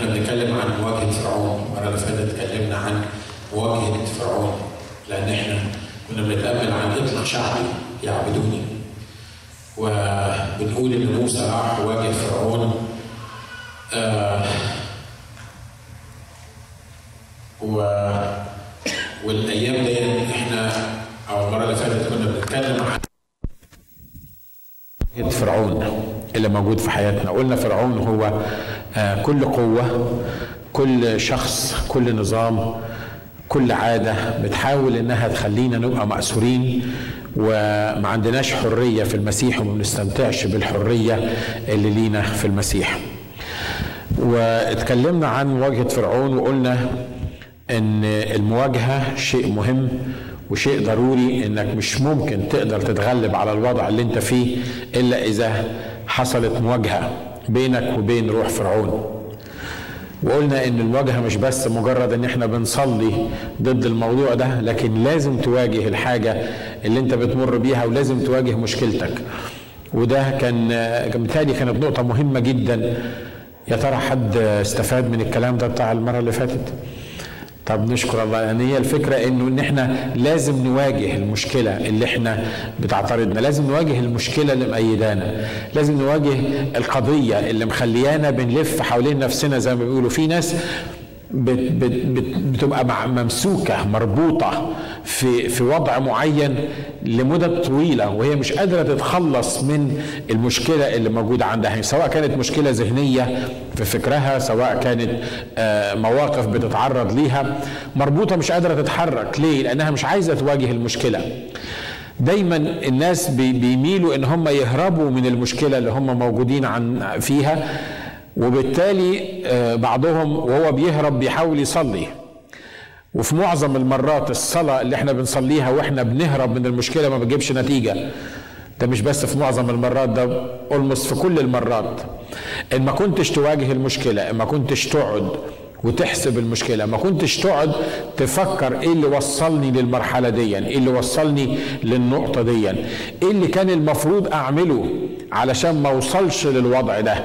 إحنا بنتكلم عن مواجهة فرعون المره اللي فاتت اتكلمنا عن مواجهة فرعون لأن إحنا كنا بنتامل عن اطلق شعبي يعبدوني. وبنقول إن موسى راح واجه فرعون. آه و والأيام دي إحنا أو المرة اللي فاتت كنا بنتكلم عن فرعون اللي موجود في حياتنا. قلنا فرعون هو كل قوة كل شخص كل نظام كل عادة بتحاول إنها تخلينا نبقى مأسورين وما عندناش حرية في المسيح وما بنستمتعش بالحرية اللي لينا في المسيح. واتكلمنا عن مواجهة فرعون وقلنا إن المواجهة شيء مهم وشيء ضروري إنك مش ممكن تقدر تتغلب على الوضع اللي أنت فيه إلا إذا حصلت مواجهة بينك وبين روح فرعون. وقلنا إن المواجهه مش بس مجرد إن إحنا بنصلي ضد الموضوع ده لكن لازم تواجه الحاجة اللي إنت بتمر بيها ولازم تواجه مشكلتك. وده كان بالتالي كانت نقطة مهمة جدا. يا ترى حد استفاد من الكلام ده بتاع المرة اللي فاتت؟ طب نشكر الله يعني هي الفكرة إنه إن إحنا لازم نواجه المشكلة اللي إحنا بتعترضنا لازم نواجه المشكلة اللي مأيدانا لازم نواجه القضية اللي مخليانا بنلف حوالين نفسنا زي ما بيقولوا. في ناس بت بت بت بتبقى ممسوكة مربوطة في في وضع معين لمدة طويلة وهي مش قادرة تتخلص من المشكلة اللي موجودة عندها. سواء كانت مشكلة ذهنية في فكرها سواء كانت مواقف بتتعرض ليها مربوطة مش قادرة تتحرك. ليه؟ لأنها مش عايزة تواجه المشكلة. دايما الناس بيميلوا إن هم يهربوا من المشكلة اللي هم موجودين عن فيها. وبالتالي بعضهم وهو بيهرب بيحاول يصلي. وفي معظم المرات الصلاة اللي إحنا بنصليها وإحنا بنهرب من المشكلة ما بتجيبش نتيجة. ده مش بس في معظم المرات ده اولموست في كل المرات. إن ما كنتش تواجه المشكلة إن ما كنتش تقعد وتحسب المشكلة ما كنتش تقعد تفكر إيه اللي وصلني للمرحلة دي إيه اللي وصلني للنقطة دي إيه اللي كان المفروض أعمله علشان ما أوصلش للوضع ده.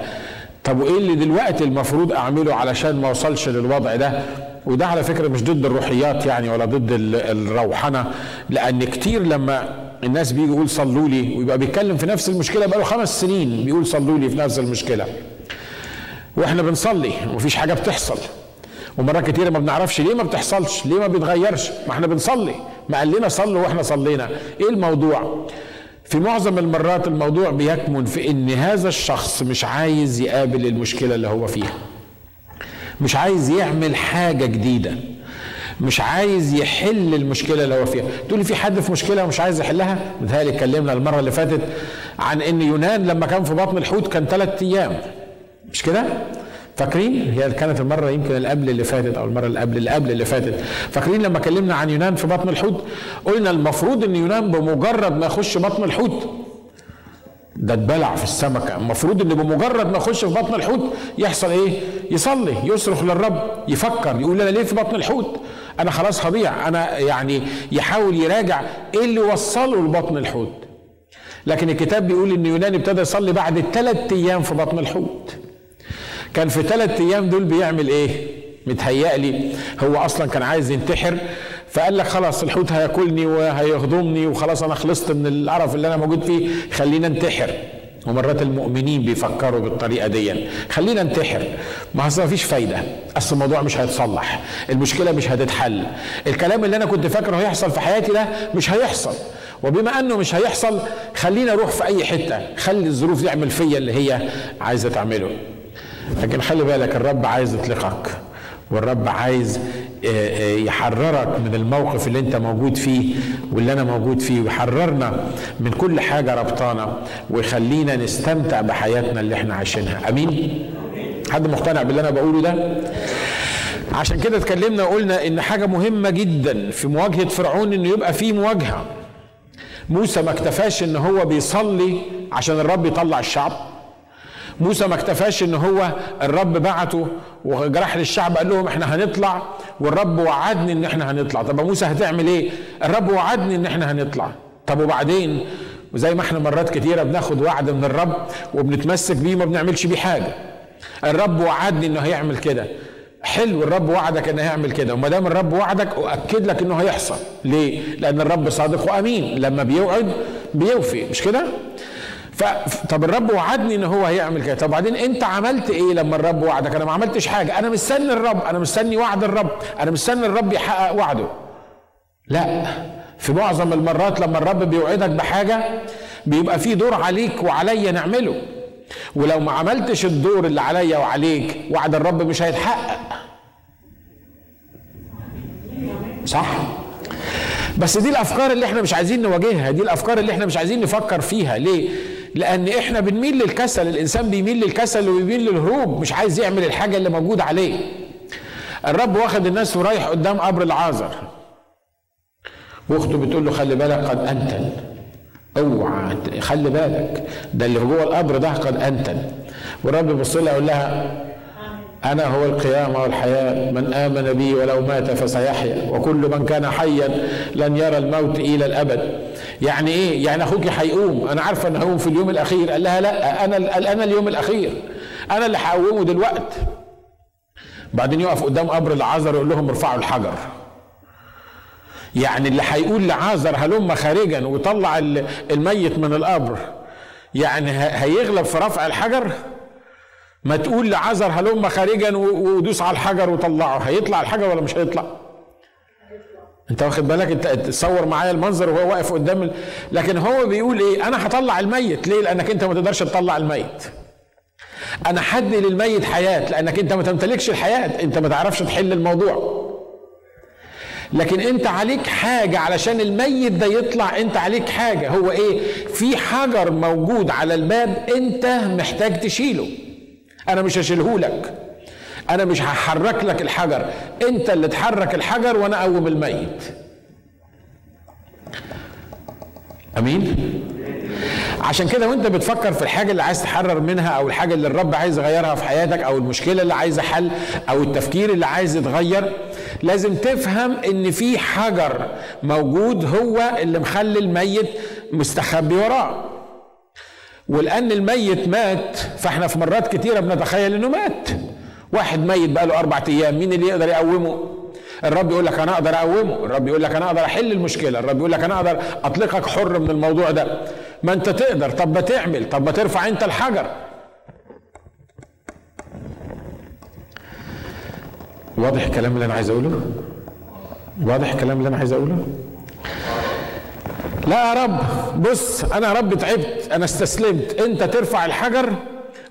طب وإيه اللي دلوقتي المفروض أعمله علشان ما أوصلش للوضع ده؟ وده على فكرة مش ضد الروحيات يعني ولا ضد الروحنه لأن كتير لما الناس بيجي يقول صلوا لي ويبقى بيتكلم في نفس المشكلة بقاله خمس سنين بيقول صلوا لي في نفس المشكلة. وإحنا بنصلي ومفيش حاجة بتحصل. ومرات كتير ما بنعرفش ليه ما بتحصلش ليه ما بيتغيرش؟ ما إحنا بنصلي. ما قال لنا صلوا وإحنا صلينا. إيه الموضوع؟ في معظم المرات الموضوع بيكمن في إن هذا الشخص مش عايز يقابل المشكلة اللي هو فيها. مش عايز يعمل حاجة جديدة. مش عايز يحل المشكلة اللي هو فيها. تقول في حد في مشكلة ومش عايز يحلها؟ متهيألي اتكلمنا المرة اللي فاتت عن إن يونان لما كان في بطن الحوت كان ثلاث أيام. مش كده؟ فاكرين؟ هي كانت المرة يمكن اللي قبل اللي فاتت أو المرة اللي قبل اللي قبل اللي فاتت. فاكرين لما اتكلمنا عن يونان في بطن الحوت؟ قلنا المفروض إن يونان بمجرد ما يخش بطن الحوت. ده اتبلع في السمكة. المفروض إن بمجرد ما يخش في بطن الحوت يحصل إيه؟ يصلي يصرخ للرب يفكر يقول أنا ليه في بطن الحوت؟ أنا خلاص هضيع. أنا يعني يحاول يراجع إيه اللي وصله لبطن الحوت. لكن الكتاب بيقول إن يونان ابتدى يصلي بعد ثلاث أيام في بطن الحوت. كان في ثلاث أيام دول بيعمل إيه؟ متهيألي هو أصلا كان عايز ينتحر فقال لك خلاص الحوت هياكلني وهيهضمني وخلاص أنا خلصت من القرف اللي أنا موجود فيه خلينا انتحر ومرات المؤمنين بيفكروا بالطريقة دي. خلينا انتحر ما اصل مفيش فايدة. أصل الموضوع مش هيتصلح. المشكلة مش هتتحل. الكلام اللي أنا كنت فاكره هيحصل في حياتي ده مش هيحصل. وبما أنه مش هيحصل خلينا أروح في أي حتة. خلي الظروف تعمل فيا اللي هي عايزة تعمله. لكن خلي بالك الرب عايز يطلقك والرب عايز يحررك من الموقف اللي انت موجود فيه واللي أنا موجود فيه ويحررنا من كل حاجة ربطانا ويخلينا نستمتع بحياتنا اللي إحنا عايشينها. آمين؟ حد مقتنع باللي أنا بقوله ده؟ عشان كده اتكلمنا وقلنا إن حاجة مهمة جدا في مواجهة فرعون إنه يبقى في مواجهة. موسى ما اكتفاش إن هو بيصلي عشان الرب يطلع الشعب. موسى ما اكتفاش إن هو الرب بعته وجرح للشعب قال لهم إحنا هنطلع والرب وعدني إن إحنا هنطلع. طب موسى هتعمل إيه؟ الرب وعدني إن إحنا هنطلع. طب وبعدين؟ وزي ما إحنا مرات كتيرة بناخد وعد من الرب وبنتمسك بيه ما بنعملش بيه حاجة. الرب وعدني إنه هيعمل كده. حلو الرب وعدك إنه هيعمل كده. وما دام الرب وعدك أؤكد لك إنه هيحصل. ليه؟ لأن الرب صادق وأمين. لما بيوعد بيوفي. مش كده. طب الرب وعدني إن هو هيعمل كده. طب بعدين أنت عملت إيه لما الرب وعدك؟ أنا ما عملتش حاجة. أنا مستني الرب. أنا مستني وعد الرب. أنا مستني الرب يحقق وعده. لا. في معظم المرات لما الرب بيوعدك بحاجة بيبقى في دور عليك وعليا نعمله. ولو ما عملتش الدور اللي عليا وعليك وعد الرب مش هيتحقق. صح؟ بس دي الأفكار اللي إحنا مش عايزين نواجهها. دي الأفكار اللي إحنا مش عايزين نفكر فيها. ليه؟ لأن إحنا بنميل للكسل الانسان بيميل للكسل وبيميل للهروب مش عايز يعمل الحاجة اللي موجودة عليه. الرب واخد الناس ورايح قدام قبر العازر. واخته بتقول له خلي بالك قد انتن اوعى خلي بالك. ده اللي جوه القبر ده قد انتن والرب يبص لها يقول لها أنا هو القيامة والحياة. من آمن بي ولو مات فسيحيا. وكل من كان حيا لن يرى الموت إلى الأبد. يعني إيه؟ يعني أخوك هيقوم أنا عارفة أنه هيقوم في اليوم الأخير. قال لها لا أنا أنا اليوم الأخير. أنا اللي هقومه دلوقتي بعدين يقف قدام قبر العذر يقول لهم ارفعوا الحجر. يعني اللي هيقول لعازر هلم خارجا ويطلع الميت من القبر. يعني هيغلب في رفع الحجر؟ ما تقول لعازر هلم خارجا ودوس على الحجر وطلعه. هيطلع الحجر ولا مش هيطلع؟ انت واخد بالك؟ انت تصور معايا المنظر وهو واقف قدام ال... لكن هو بيقول إيه؟ أنا هطلع الميت. ليه؟ لأنك انت ما تقدرش تطلع الميت. أنا حد للميت حياة. لأنك انت ما تمتلكش الحياة. انت ما تعرفش تحل الموضوع. لكن انت عليك حاجة علشان الميت ده يطلع. انت عليك حاجة. هو إيه؟ في حجر موجود على الباب انت محتاج تشيله. أنا مش هشيله لك. أنا مش هحرك لك الحجر. أنت اللي تحرك الحجر وأنا أقوم الميت أمين؟ عشان كده وأنت بتفكر في الحاجة اللي عايز تحرر منها أو الحاجة اللي الرب عايز يغيرها في حياتك أو المشكلة اللي عايزة حل أو التفكير اللي عايز يتغير لازم تفهم إن في حجر موجود هو اللي مخلي الميت مستخبي وراه. ولان الميت مات فاحنا في مرات كتيرة بنتخيل انه مات. واحد ميت بقاله أربع أيام مين اللي يقدر يقومه؟ الرب يقول لك أنا أقدر أقومه. الرب يقول لك أنا أقدر أحل المشكلة. الرب يقول لك أنا أقدر أطلقك حر من الموضوع ده. ما أنت تقدر. طب ما تعمل. طب ما ترفع أنت الحجر. واضح الكلام اللي أنا عايز أقوله؟ واضح الكلام اللي أنا عايز أقوله؟ لا يا رب بص أنا يا رب تعبت أنا استسلمت. أنت ترفع الحجر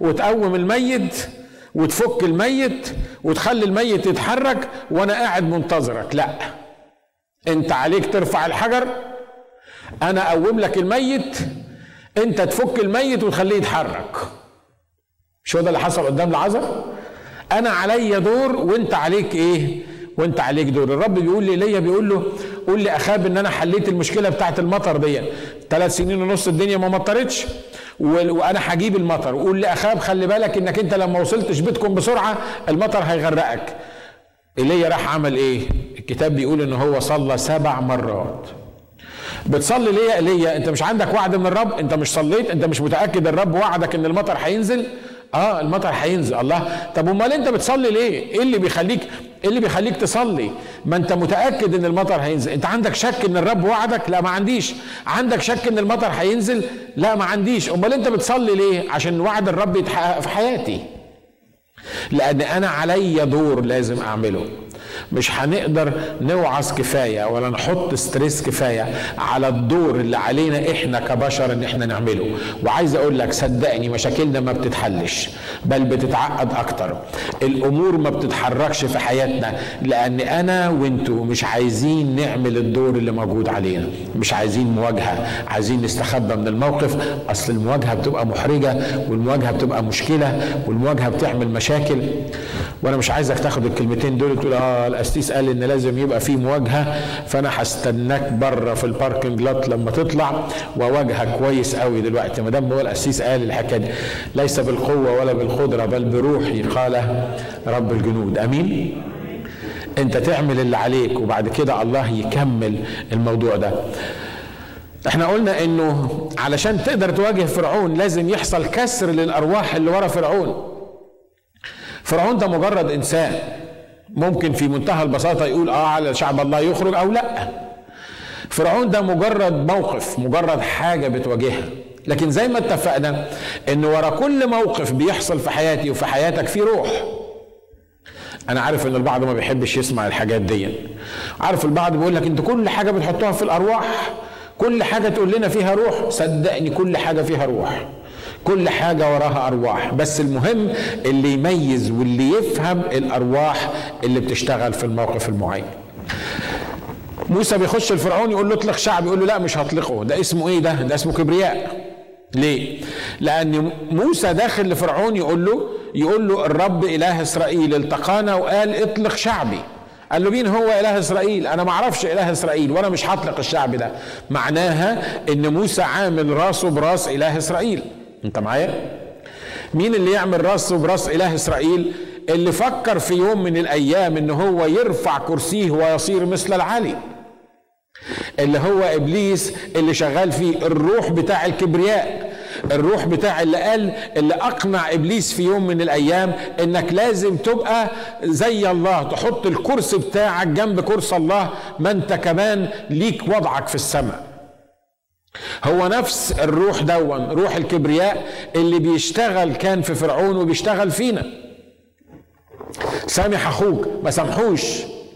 وتقوم الميت وتفك الميت وتخلي الميت يتحرك وأنا قاعد منتظرك. لا أنت عليك ترفع الحجر أنا أقوم لك الميت أنت تفك الميت وتخليه يتحرك. مش هو ده اللي حصل قدام العذر أنا عليا دور وأنت عليك إيه؟ وانت عليك دور. الرب بيقول لي ليا بيقول له قول لي اخاب إن أنا حليت المشكلة بتاعت المطر دي ثلاث سنين ونص الدنيا ما مطرتش وأنا هجيب المطر. وقول لاخاب خلي بالك إنك أنت لما وصلتش بيتكم بسرعة المطر هيغرقك. إيليا راح عمل إيه؟ الكتاب بيقول إن هو صلى سبع مرات. بتصلي ليه يا إيليا أنت مش عندك وعد من الرب؟ أنت مش صليت؟ أنت مش متأكد الرب وعدك إن المطر هينزل؟ آه المطر هينزل. الله. طب أمال أنت بتصلي ليه؟ إيه اللي بيخليك إيه اللي بيخليك تصلي؟ ما أنت متأكد إن المطر هينزل. أنت عندك شك إن الرب وعدك؟ لا ما عنديش. عندك شك إن المطر هينزل؟ لا ما عنديش. أمال أنت بتصلي ليه؟ عشان وعد الرب يتحقق في حياتي. لأن أنا عليا دور لازم أعمله. مش هنقدر نوعظ كفاية ولا نحط ستريس كفاية على الدور اللي علينا إحنا كبشر إن إحنا نعمله. وعايز أقول لك صدقني مشاكلنا ما بتتحلش بل بتتعقد أكتر. الأمور ما بتتحركش في حياتنا لأن أنا وأنتوا مش عايزين نعمل الدور اللي موجود علينا. مش عايزين مواجهة عايزين نستخبى من الموقف. أصل المواجهة بتبقى محرجة والمواجهة بتبقى مشكلة والمواجهة بتعمل مشاكل. وأنا مش عايزك تاخد الكلمتين دول تقول آه القسيس قال إن لازم يبقى في مواجهة فأنا هستناك بره في الباركنج لوت لما تطلع واواجهك كويس قوي دلوقتي. ما دام هو القسيس قال الحكاية دي. ليس بالقوة ولا بالقدرة بل بروحي قال رب الجنود. أمين؟ أنت تعمل اللي عليك وبعد كده الله يكمل الموضوع ده. إحنا قلنا إنه علشان تقدر تواجه فرعون لازم يحصل كسر للأرواح اللي ورا فرعون. فرعون ده مجرد إنسان. ممكن في منتهى البساطة يقول آه على شعب الله يخرج أو لا. فرعون ده مجرد موقف مجرد حاجة بتواجهها. لكن زي ما اتفقنا إن ورا كل موقف بيحصل في حياتي وفي حياتك في روح. أنا عارف إن البعض ما بيحبش يسمع الحاجات دي. عارف البعض بيقول لك أنت كل حاجة بتحطوها في الأرواح كل حاجة تقول لنا فيها روح صدقني كل حاجة فيها روح. كل حاجة وراها أرواح. بس المهم اللي يميز واللي يفهم الأرواح اللي بتشتغل في الموقف المعين. موسى بيخش الفرعون يقول له اطلق شعب يقول له لا مش هطلقه. ده اسمه إيه ده؟ ده اسمه كبرياء. ليه؟ لأن موسى داخل لفرعون يقول له يقول له الرب إله إسرائيل التقانا وقال اطلق شعبي. قال له مين هو إله إسرائيل؟ أنا ما أعرفش إله إسرائيل وأنا مش هطلق الشعب ده. معناها إن موسى عامل راسه براس إله إسرائيل. انت معايا؟ مين اللي يعمل راسه براس إله إسرائيل اللي فكر في يوم من الأيام إن هو يرفع كرسيه ويصير مثل العلي اللي هو إبليس اللي شغال فيه الروح بتاع الكبرياء الروح بتاع اللي قال اللي أقنع إبليس في يوم من الأيام إنك لازم تبقى زي الله تحط الكرسي بتاعك جنب كرسي الله ما أنت كمان ليك وضعك في السماء. هو نفس الروح دون روح الكبرياء اللي بيشتغل كان في فرعون وبيشتغل فينا. سامح أخوك ما سامحوش.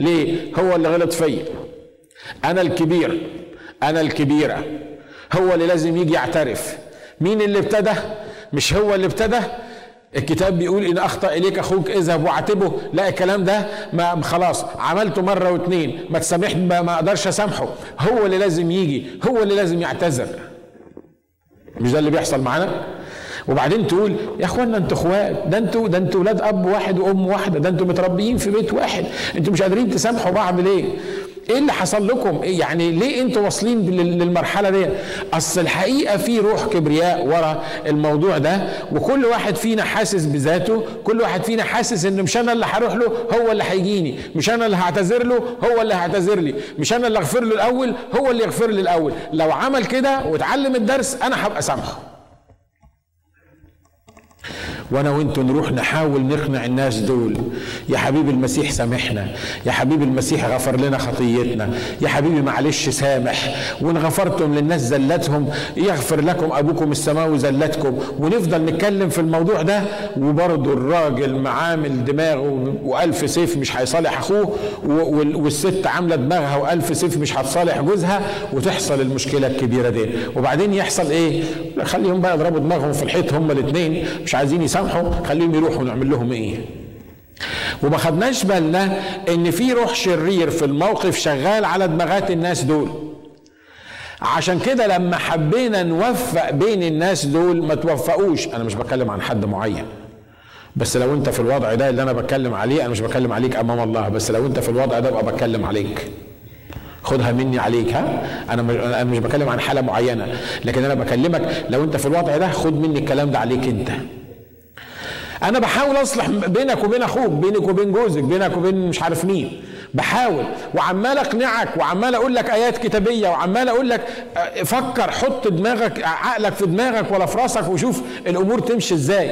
ليه؟ هو اللي غلط فيا. أنا الكبير أنا الكبيرة. هو اللي لازم يجي يعترف. مين اللي ابتدى؟ مش هو اللي ابتدى؟ الكتاب بيقول إن أخطأ إليك أخوك اذهب واعاتبه لا الكلام ده ما خلاص عملته مرة واثنين ما تسامح ما أقدرش أسامحه. هو اللي لازم يجي هو اللي لازم يعتذر. مش ده اللي بيحصل معانا؟ وبعدين تقول يا إخوانا أنتوا إخوات ده أنتوا ده أنتوا ولاد أب واحد وأم واحدة ده أنتوا متربيين في بيت واحد. أنتوا مش قادرين تسامحوا بعض ليه؟ إيه اللي حصل لكم؟ إيه يعني ليه أنتوا واصلين للمرحلة دي أصل الحقيقة في روح كبرياء ورا الموضوع ده وكل واحد فينا حاسس بذاته كل واحد فينا حاسس ان مش أنا اللي هروح له هو اللي هيجيني. مش أنا اللي هعتذر له هو اللي هيعتذر لي. مش أنا اللي أغفر له الأول هو اللي يغفر لي الأول. لو عمل كده واتعلم الدرس أنا هبقى سامحه. وأنا وانتوا نروح نحاول نقنع الناس دول. يا حبيبي المسيح سامحنا. يا حبيبي المسيح غفر لنا خطيتنا. يا حبيبي معلش سامح. وان غفرتم للناس زلتهم يغفر لكم ابوكم السماوي زلتكم ونفضل نتكلم في الموضوع ده. وبرضه الراجل معامل دماغه وألف سيف مش هيصالح أخوه. والست عاملة دماغها وألف سيف مش هتصالح جوزها. وتحصل المشكلة الكبيرة دي. وبعدين يحصل إيه؟ خليهم بقى يضربوا دماغهم في الحيط هما الاثنين مش عايزين يسامحوا يسامحوا خليهم يروحوا نعمل لهم إيه؟ وما خدناش بالنا إن في روح شرير في الموقف شغال على دماغات الناس دول. عشان كده لما حبينا نوفق بين الناس دول ما توفقوش. أنا مش بتكلم عن حد معين. بس لو أنت في الوضع ده اللي أنا بتكلم عليه أنا مش بتكلم عليك أمام الله. بس لو أنت في الوضع ده أبقى بتكلم عليك. خدها مني عليك ها؟ أنا أنا مش بتكلم عن حالة معينة. لكن أنا بكلمك لو أنت في الوضع ده خد مني الكلام ده عليك أنت. أنا بحاول أصلح بينك وبين أخوك بينك وبين جوزك بينك وبين مش عارف مين. بحاول. وعمال أقنعك وعمال أقول لك آيات كتابية وعمال أقول لك آه، فكر حط دماغك عقلك في دماغك ولا في راسك وشوف الأمور تمشي إزاي.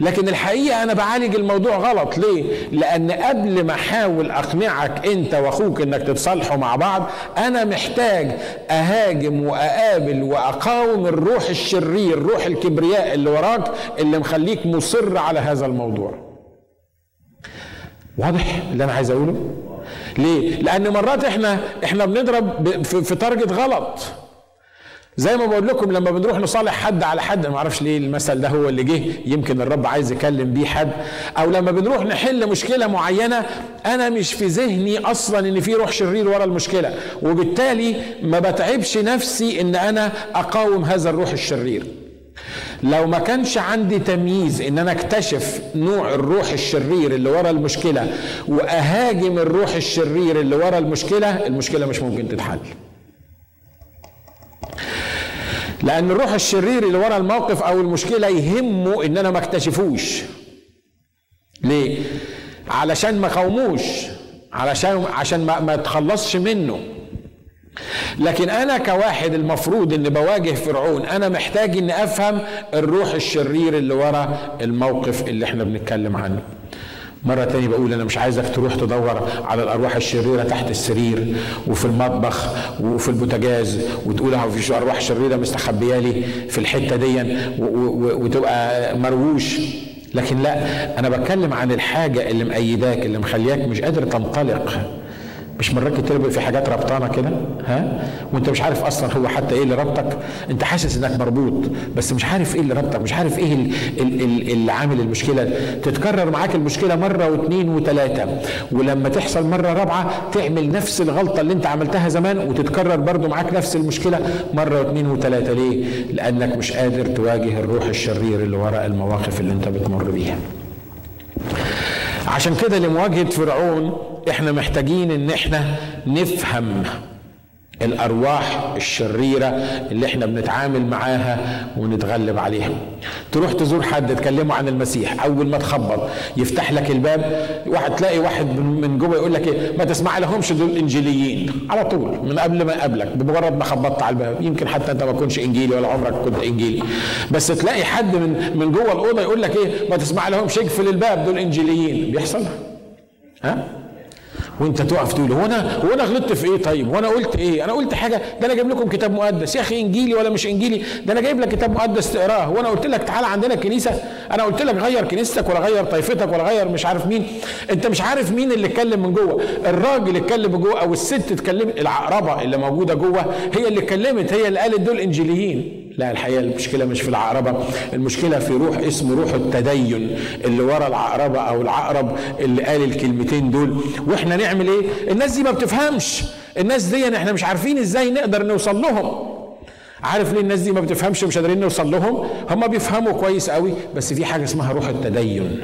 لكن الحقيقة أنا بعالج الموضوع غلط. ليه؟ لأن قبل ما أحاول أقنعك أنت وأخوك إنك تتصالحوا مع بعض أنا محتاج أهاجم وأقابل وأقاوم الروح الشرير روح الكبرياء اللي وراك اللي مخليك مصر على هذا الموضوع. واضح اللي أنا عايز أقوله؟ ليه؟ لأن مرات إحنا إحنا بنضرب في تارجت غلط. زي ما بقول لكم لما بنروح نصالح حد على حد ما أعرفش ليه المثل ده هو اللي جه يمكن الرب عايز يكلم بيه حد. أو لما بنروح نحل مشكلة معينة أنا مش في ذهني أصلا إن في روح شرير ورا المشكلة. وبالتالي ما بتعبش نفسي إن أنا أقاوم هذا الروح الشرير. لو ما كانش عندي تمييز إن أنا أكتشف نوع الروح الشرير اللي ورا المشكلة وأهاجم الروح الشرير اللي ورا المشكلة المشكلة مش ممكن تتحل. لأن الروح الشرير اللي ورا الموقف أو المشكلة يهمه إن أنا ما اكتشفوش. ليه؟ علشان ما قوموش علشان عشان ما, ما اتخلصش منه. لكن أنا كواحد المفروض ان بواجه فرعون أنا محتاج إني أفهم الروح الشرير اللي ورا الموقف اللي إحنا بنتكلم عنه. مرة تاني بقول أنا مش عايزك تروح تدور على الأرواح الشريرة تحت السرير وفي المطبخ وفي البوتاجاز وتقول أهو في أرواح شريرة مستخبية لي في الحتة دي وتبقى مرووش لكن لا أنا بتكلم عن الحاجة اللي مأيداك اللي مخلياك مش قادر تنطلق. مش مرات كتير في حاجات ربطانه كده ها؟ وانت مش عارف أصلا هو حتى إيه اللي ربطك انت حاسس إنك مربوط بس مش عارف إيه اللي ربطك مش عارف إيه اللي عامل المشكلة. تتكرر معاك المشكلة مرة واثنين وثلاثه ولما تحصل مرة رابعة تعمل نفس الغلطة اللي انت عملتها زمان وتتكرر برضو معاك نفس المشكلة مرة واثنين وثلاثه ليه؟ لأنك مش قادر تواجه الروح الشرير اللي وراء المواقف اللي انت بتمر بيها. عشان كده لمواجهة فرعون إحنا محتاجين ان إحنا نفهم الأرواح الشريرة اللي إحنا بنتعامل معاها ونتغلب عليها تروح تزور حد تكلمه عن المسيح أول ما تخبط يفتح لك الباب واحد تلاقي واحد من جوه يقول لك إيه ما تسمع لهمش دول إنجيليين. على طول من قبل ما يقابلك بمجرد ما خبطت على الباب. يمكن حتى أنت ما تكونش إنجيلي ولا عمرك كنت إنجيلي. بس تلاقي حد من من جوه الأوضة يقول لك إيه ما تسمع لهمش اقفل الباب دول إنجيليين. بيحصل؟ ها؟ وانت تقف تقول هو أنا هو أنا غلطت في إيه طيب؟ وأنا قلت إيه؟ أنا قلت حاجة ده أنا جايب لكم كتاب مقدس. يا أخي إنجيلي ولا مش إنجيلي؟ ده أنا جايب لك كتاب مقدس تقراه. وأنا قلت لك تعالى عندنا الكنيسه أنا قلت لك غير كنيستك ولا غير طائفتك ولا غير مش عارف مين. أنت مش عارف مين اللي اتكلم من جوه. الراجل اتكلم من جوه أو الست اتكلمت العقربه اللي موجودة جوه هي اللي اتكلمت هي اللي قالت دول إنجيليين. لا الحقيقة المشكلة مش في العقربة المشكلة في روح اسمه روح التدين اللي ورا العقربة أو العقرب اللي قال الكلمتين دول. وإحنا نعمل إيه؟ الناس دي ما بتفهمش. الناس دي إحنا مش عارفين إزاي نقدر نوصل لهم. عارف ليه الناس دي ما بتفهمش مش قادرين نوصل لهم؟ هم بيفهموا كويس قوي بس في حاجة اسمها روح التدين.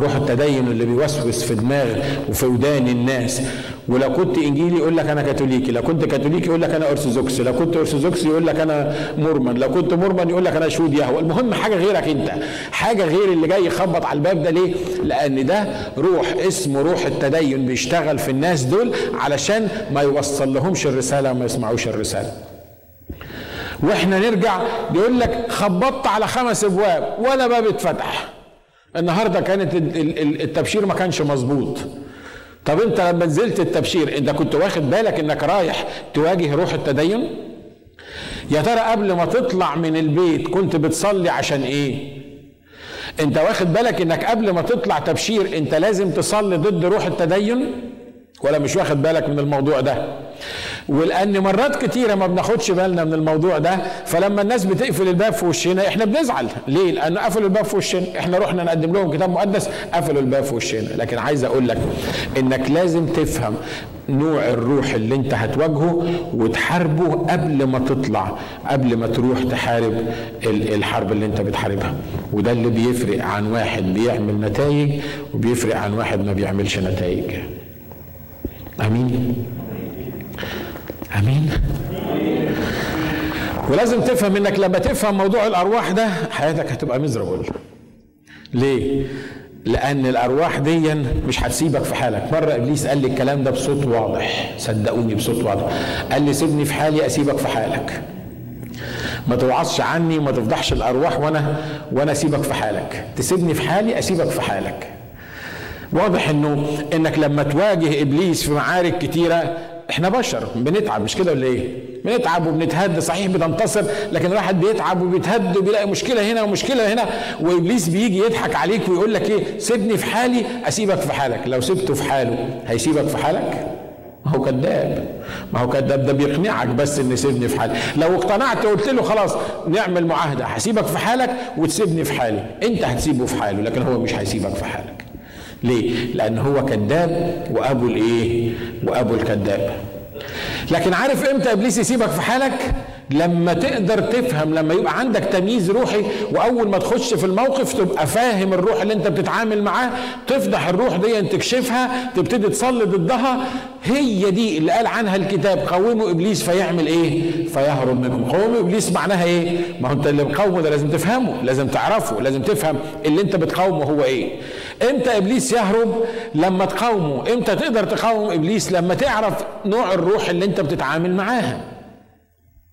روح التدين اللي بيوسوس في دماغ وفي ودان الناس. ولو كنت إنجيلي يقول لك أنا كاثوليكي لو كنت كاثوليكي يقول لك أنا أرثوذكس لو كنت أرثوذكس يقول لك أنا مورمن لو كنت مورمن يقول لك أنا شهود يهوى. المهم حاجة غيرك أنت حاجة غير اللي جاي يخبط على الباب ده ليه؟ لأن ده روح اسمه روح التدين بيشتغل في الناس دول علشان ما يوصل لهمش الرسالة وما يسمعوش الرسالة. وإحنا نرجع يقول لك خبطت على خمس أبواب ولا باب اتفتح. النهارده كانت التبشير ما كانش مظبوط. طب انت لما نزلت التبشير انت كنت واخد بالك انك رايح تواجه روح التدين؟ يا ترى قبل ما تطلع من البيت كنت بتصلي عشان إيه؟ انت واخد بالك انك قبل ما تطلع تبشير انت لازم تصلي ضد روح التدين؟ ولا مش واخد بالك من الموضوع ده؟ ولأن مرات كتيرة ما بناخدش بالنا من الموضوع ده فلما الناس بتقفل الباب في وشنا إحنا بنزعل. ليه؟ لأن قفلوا الباب في وشنا. إحنا رحنا نقدم لهم كتاب مقدس قفلوا الباب في وشنا. لكن عايز أقول لك إنك لازم تفهم نوع الروح اللي أنت هتواجهه وتحاربه قبل ما تطلع قبل ما تروح تحارب الحرب اللي أنت بتحاربها. وده اللي بيفرق عن واحد بيعمل نتائج وبيفرق عن واحد ما بيعملش نتائج. آمين؟ آمين. ولازم تفهم انك لما تفهم موضوع الأرواح ده حياتك هتبقى مزربل ليه؟ لأن الأرواح دي مش هتسيبك في حالك. مرة إبليس قال لي الكلام ده بصوت واضح. صدقوني بصوت واضح. قال لي سيبني في حالي أسيبك في حالك. ما توعظش عني وما تفضحش الأرواح وأنا وأنا أسيبك في حالك. تسيبني في حالي أسيبك في حالك. واضح إنه إنك لما تواجه إبليس في معارك كتيرة إحنا بشر بنتعب مش كده ولا إيه؟ بنتعب وبنتهد صحيح بتنتصر لكن الواحد بيتعب وبيتهد وبيلاقي مشكلة هنا ومشكلة هنا وإبليس بيجي يضحك عليك ويقول لك إيه؟ سيبني في حالي أسيبك في حالك. لو سبته في حاله هيسيبك في حالك؟ ما هو كذاب ما هو كذاب ده بيقنعك بس ان سيبني في حالي. لو اقتنعت وقلت له خلاص نعمل معاهدة هسيبك في حالك وتسيبني في حالي. أنت هتسيبه في حاله لكن هو مش هيسيبك في حالك. ليه؟ لأن هو كذاب وأبو الإيه؟ وأبو الكذاب. لكن عارف إمتى إبليس يسيبك في حالك؟ لما تقدر تفهم لما يبقى عندك تمييز روحي وأول ما تخش في الموقف تبقى فاهم الروح اللي أنت بتتعامل معاه تفضح الروح دي تكشفها تبتدي تصلي ضدها. هي دي اللي قال عنها الكتاب قوموا إبليس فيعمل إيه؟ فيهرب منكم. قوموا إبليس معناها إيه؟ ما هو أنت اللي بتقاومه ده لازم تفهمه لازم تعرفه لازم تفهم اللي أنت بتقاومه هو إيه. إمتى إبليس يهرب؟ لما تقاومه. إمتى تقدر تقاوم إبليس؟ لما تعرف نوع الروح اللي أنت بتتعامل معاها.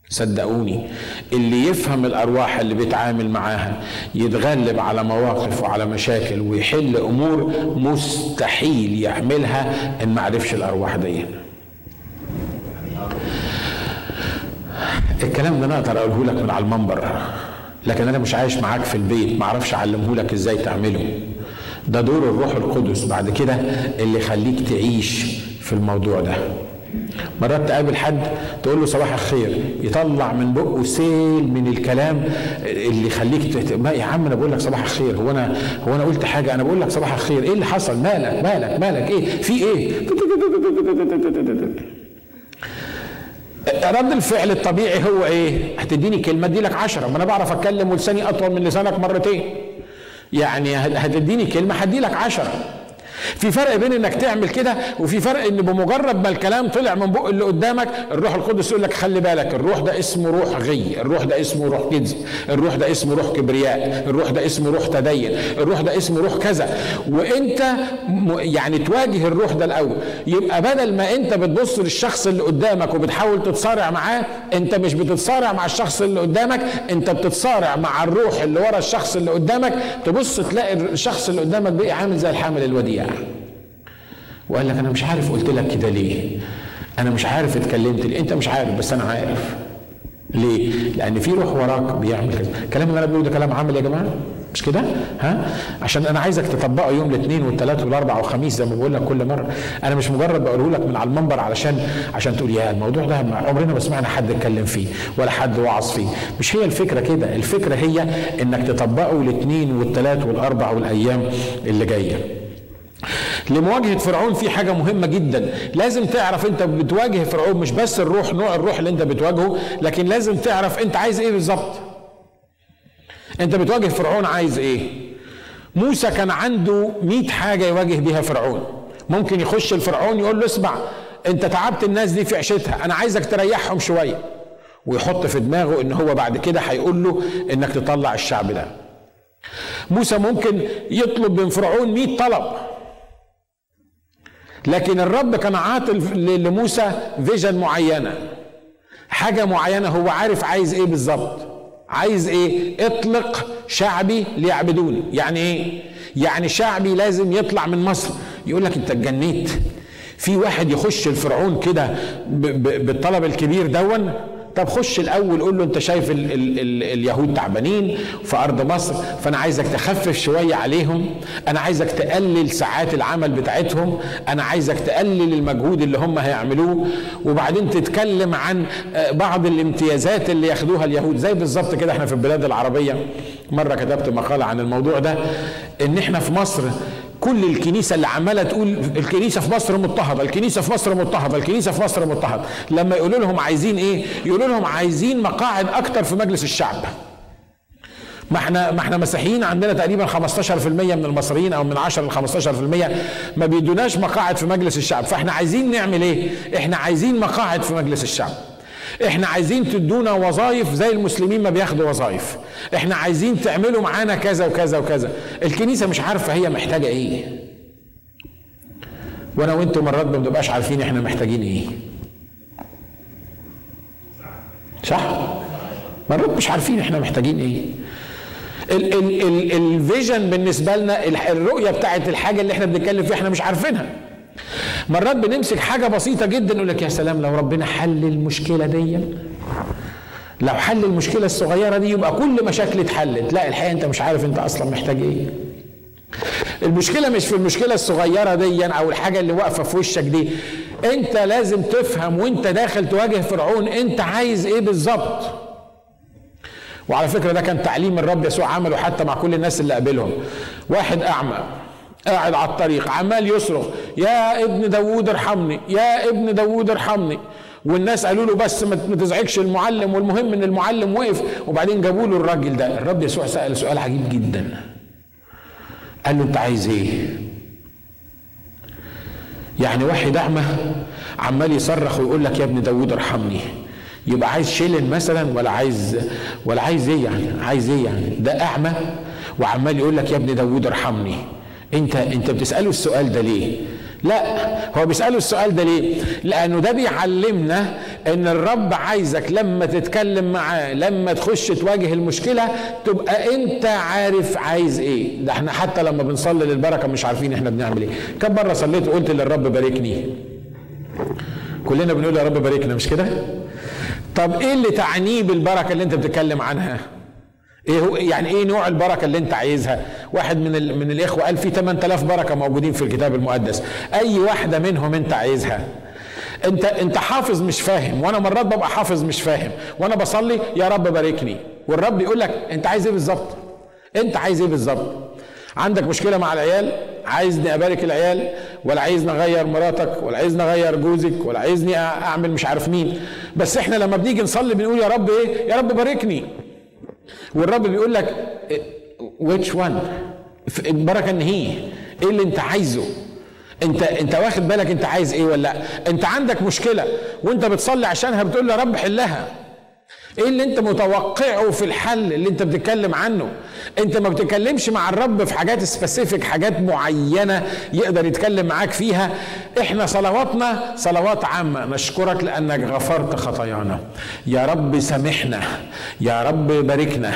صدقوني اللي يفهم الأرواح اللي بيتعامل معاها يتغلب على مواقف وعلى مشاكل ويحل أمور مستحيل يعملها إن ما عرفش الأرواح دي. الكلام ده أنا أقدر أقوله لك من على المنبر لكن أنا مش عايش معاك في البيت ما أعرفش أعلمه لك إزاي تعمله. ده دور الروح القدس بعد كده اللي يخليك تعيش في الموضوع ده. مرات تقابل حد تقول له صباح الخير يطلع من بقه سيل من الكلام اللي يخليك تت... ما يا عم أنا بقول لك صباح الخير هو أنا هو أنا قلت حاجة أنا بقول لك صباح الخير إيه اللي حصل؟ مالك مالك مالك إيه؟ في إيه؟ رد الفعل الطبيعي هو إيه؟ هتديني كلمة ادي لك عشرة ما أنا بعرف أتكلم ولساني أطول من لسانك مرتين. يعني هتديني كلمة هدي لك عشرة. في فرق بين إنك تعمل كده وفي فرق إن بمجرد ما الكلام طلع من بق اللي قدامك الروح القدس يقول لك خلي بالك الروح ده اسمه روح غي الروح ده اسمه روح كذب الروح ده اسمه روح كبرياء الروح ده اسمه روح تدين الروح ده اسمه روح كذا. وإنت يعني تواجه الروح ده الأول. يبقى بدل ما إنت بتبص للشخص اللي قدامك وبتحاول تتصارع معاه إنت مش بتتصارع مع الشخص اللي قدامك إنت بتتصارع مع الروح اللي ورا الشخص اللي قدامك. تبص تلاقي الشخص اللي قدامك بقى عامل زي الحامل الوديع. وقال لك أنا مش عارف. قلت لك كده ليه؟ أنا مش عارف اتكلمت ليه. أنت مش عارف بس أنا عارف. ليه؟ لأن في روح وراك بيعمل كده. الكلام اللي أنا بقوله ده كلام عمل يا جماعة؟ مش كده؟ ها؟ عشان أنا عايزك تطبقه يوم الاثنين والثلاث والاربع والخميس زي ما بقول لك كل مرة. أنا مش مجرد بقوله لك من على المنبر علشان عشان تقول يا الموضوع ده عمرنا ما سمعنا حد اتكلم فيه ولا حد وعظ فيه. مش هي الفكرة كده الفكرة هي إنك تطبقه الاثنين والثلاث والاربع والأيام اللي جاية. لمواجهة فرعون في حاجة مهمة جدا. لازم تعرف أنت بتواجه فرعون مش بس الروح نوع الروح اللي أنت بتواجهه لكن لازم تعرف أنت عايز إيه بالظبط. أنت بتواجه فرعون عايز إيه. موسى كان عنده مئة حاجة يواجه بيها فرعون. ممكن يخش الفرعون يقول له اسمع أنت تعبت الناس دي في عيشتها أنا عايزك تريحهم شوية. ويحط في دماغه إن هو بعد كده هيقول له إنك تطلع الشعب ده. موسى ممكن يطلب من فرعون مئة طلب. لكن الرب كان عاطل لموسى فيجن معينة. حاجة معينة هو عارف عايز إيه بالظبط. عايز إيه؟ اطلق شعبي ليعبدوني. يعني إيه؟ يعني شعبي لازم يطلع من مصر. يقول لك أنت اتجنيت في واحد يخش الفرعون كده بالطلب الكبير دون طب خش الأول قول له أنت شايف ال ال ال اليهود تعبانين في أرض مصر فأنا عايزك تخفف شوية عليهم أنا عايزك تقلل ساعات العمل بتاعتهم أنا عايزك تقلل المجهود اللي هم هيعملوه وبعدين تتكلم عن بعض الامتيازات اللي ياخدوها اليهود. زي بالظبط كده إحنا في البلاد العربية. مرة كتبت مقالة عن الموضوع ده إن إحنا في مصر كل الكنيسة اللي عمالة تقول الكنيسة في مصر مضطهدة الكنيسة في مصر مضطهدة الكنيسة في مصر مضطهدة. لما يقولوا لهم عايزين إيه؟ يقولوا لهم عايزين مقاعد أكتر في مجلس الشعب. ما إحنا ما إحنا مسيحيين عندنا تقريبا 15% من المصريين أو من 10 ل 15% ما بيدوناش مقاعد في مجلس الشعب. فإحنا عايزين نعمل إيه؟ إحنا عايزين مقاعد في مجلس الشعب. إحنا عايزين تدونا وظائف زي المسلمين ما بياخدوا وظائف إحنا عايزين تعملوا معانا كذا وكذا وكذا. الكنيسة مش عارفة هي محتاجة إيه. وأنا وأنتم مرات ما بنبقاش عارفين إحنا محتاجين إيه. صح؟ مرات مش عارفين إحنا محتاجين إيه. الفيجن بالنسبة لنا الرؤية بتاعت الحاجة اللي إحنا بنتكلم فيها إحنا مش عارفينها. مرات بنمسك حاجة بسيطة جدا يقول لك يا سلام لو ربنا حل المشكلة دي لو حل المشكلة الصغيرة دي يبقى كل مشاكل اتحلت. لا الحقيقة أنت مش عارف أنت أصلا محتاج إيه. المشكلة مش في المشكلة الصغيرة دي أو الحاجة اللي واقفة في وشك دي. أنت لازم تفهم وأنت داخل تواجه فرعون أنت عايز إيه بالظبط. وعلى فكرة ده كان تعليم الرب يسوع عمله حتى مع كل الناس اللي قابلهم. واحد أعمى. قاعد على الطريق عمال يصرخ يا ابن داوود ارحمني يا ابن داوود ارحمني. والناس قالوا له بس ما تزعجش المعلم والمهم إن المعلم وقف. وبعدين جابوا له الراجل ده الرب يسوع سأل سؤال عجيب جدا. قال له أنت عايز إيه؟ يعني واحد أعمى عمال يصرخ ويقول لك يا ابن داوود ارحمني. يبقى عايز شيلن مثلا ولا عايز ولا عايز إيه يعني؟ عايز إيه يعني؟ ده أعمى وعمال يقول لك يا ابن داوود ارحمني. انت انت بتسأله السؤال ده ليه؟ لا هو بيسأله السؤال ده ليه؟ لأنه ده بيعلمنا أن الرب عايزك لما تتكلم معاه لما تخش تواجه المشكلة تبقى أنت عارف عايز إيه. ده إحنا حتى لما بنصلي للبركة مش عارفين إحنا بنعمل إيه. كم مرة صليت وقلت للرب باركني؟ كلنا بنقول يا رب باركنا مش كده؟ طب إيه اللي تعنيه بالبركة اللي أنت بتتكلم عنها؟ إيه هو يعني إيه نوع البركة اللي أنت عايزها؟ واحد من من الإخوة قال في 8000 بركة موجودين في الكتاب المقدس. أي واحدة منهم أنت عايزها. انت أنت حافظ مش فاهم. وأنا مرات ببقى حافظ مش فاهم. وأنا بصلي يا رب باركني. والرب يقول لك أنت عايز إيه بالظبط؟ أنت عايز إيه بالظبط؟ عندك مشكلة مع العيال؟ عايزني أبارك العيال؟ ولا عايزني أغير مراتك؟ ولا عايزني أغير جوزك؟ ولا عايزني أعمل مش عارف مين؟ بس إحنا لما بنيجي نصلي بنقول يا رب إيه؟ يا رب باركني. والرب بيقول لك which one? البركة إن هي. إيه اللي أنت عايزه؟ أنت أنت واخد بالك أنت عايز إيه ولا لأ؟ أنت عندك مشكلة وأنت بتصلي عشانها بتقول يا رب حلها. إيه اللي انت متوقعه في الحل اللي انت بتتكلم عنه؟ انت ما بتتكلمش مع الرب في حاجات specific حاجات معينة يقدر يتكلم معاك فيها. إحنا صلواتنا صلوات عامة. نشكرك لأنك غفرت خطايانا. يا رب سامحنا. يا رب باركنا.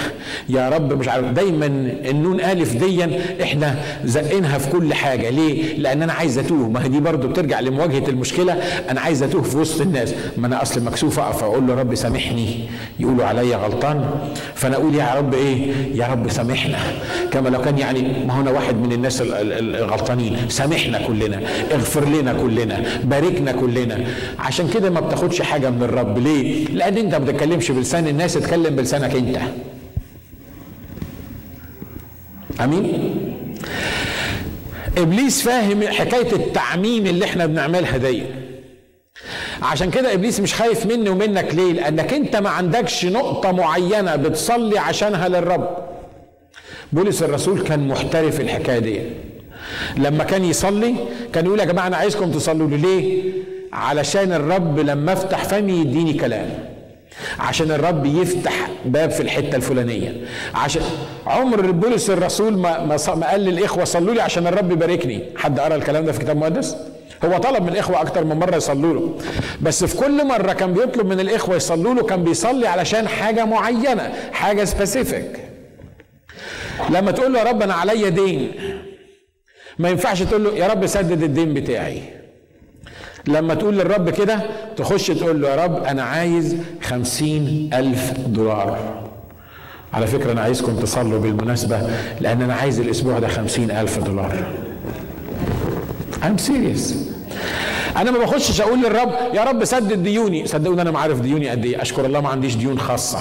يا رب مش عارف دايما النون ألف ديا إحنا زقينها في كل حاجة. ليه؟ لأن أنا عايز أتوه. ما هي دي برضه بترجع لمواجهة المشكلة. أنا عايز أتوه في وسط الناس. ما أنا أصل مكسوف أقف أقول له رب سامحني. يقولوا عليا غلطان. فأنا أقول يا رب إيه؟ يا رب سامحنا. كما لو كان يعني ما هنا واحد من الناس الغلطانين. سامحنا كلنا اغفر لنا كلنا باركنا كلنا. عشان كده ما بتاخدش حاجة من الرب. ليه؟ لأن أنت ما بتتكلمش بلسان الناس اتكلم بلسانك أنت. آمين؟ إبليس فاهم حكاية التعميم اللي إحنا بنعملها دي. عشان كده إبليس مش خايف مني ومنك ليه؟ لأنك أنت ما عندكش نقطة معينة بتصلي عشانها للرب. بولس الرسول كان محترف الحكاية دي. لما كان يصلي كان يقول يا جماعة أنا عايزكم تصلوا لي ليه؟ علشان الرب لما افتح فمي يديني كلام. عشان الرب يفتح باب في الحتة الفلانية. عشان عمر بولس الرسول ما ما قال للإخوة صلوا لي عشان الرب يباركني. حد قرأ الكلام ده في كتاب مقدس؟ هو طلب من الإخوة أكتر من مرة يصلوا له. بس في كل مرة كان بيطلب من الإخوة يصلوا له كان بيصلي علشان حاجة معينة حاجة سبيسيفيك لما تقول له يا رب أنا عليا دين ما ينفعش تقول له يا رب سدد الدين بتاعي. لما تقول للرب كده تخش تقول له يا رب أنا عايز خمسين ألف دولار. على فكرة أنا عايزكم تصلوا بالمناسبة لأن أنا عايز الأسبوع ده خمسين ألف دولار. I'm serious. أنا ما بخشش أقول للرب يا رب سدد ديوني. صدقوني أنا ما عارف ديوني قد إيه. اشكر الله ما عنديش ديون خاصة.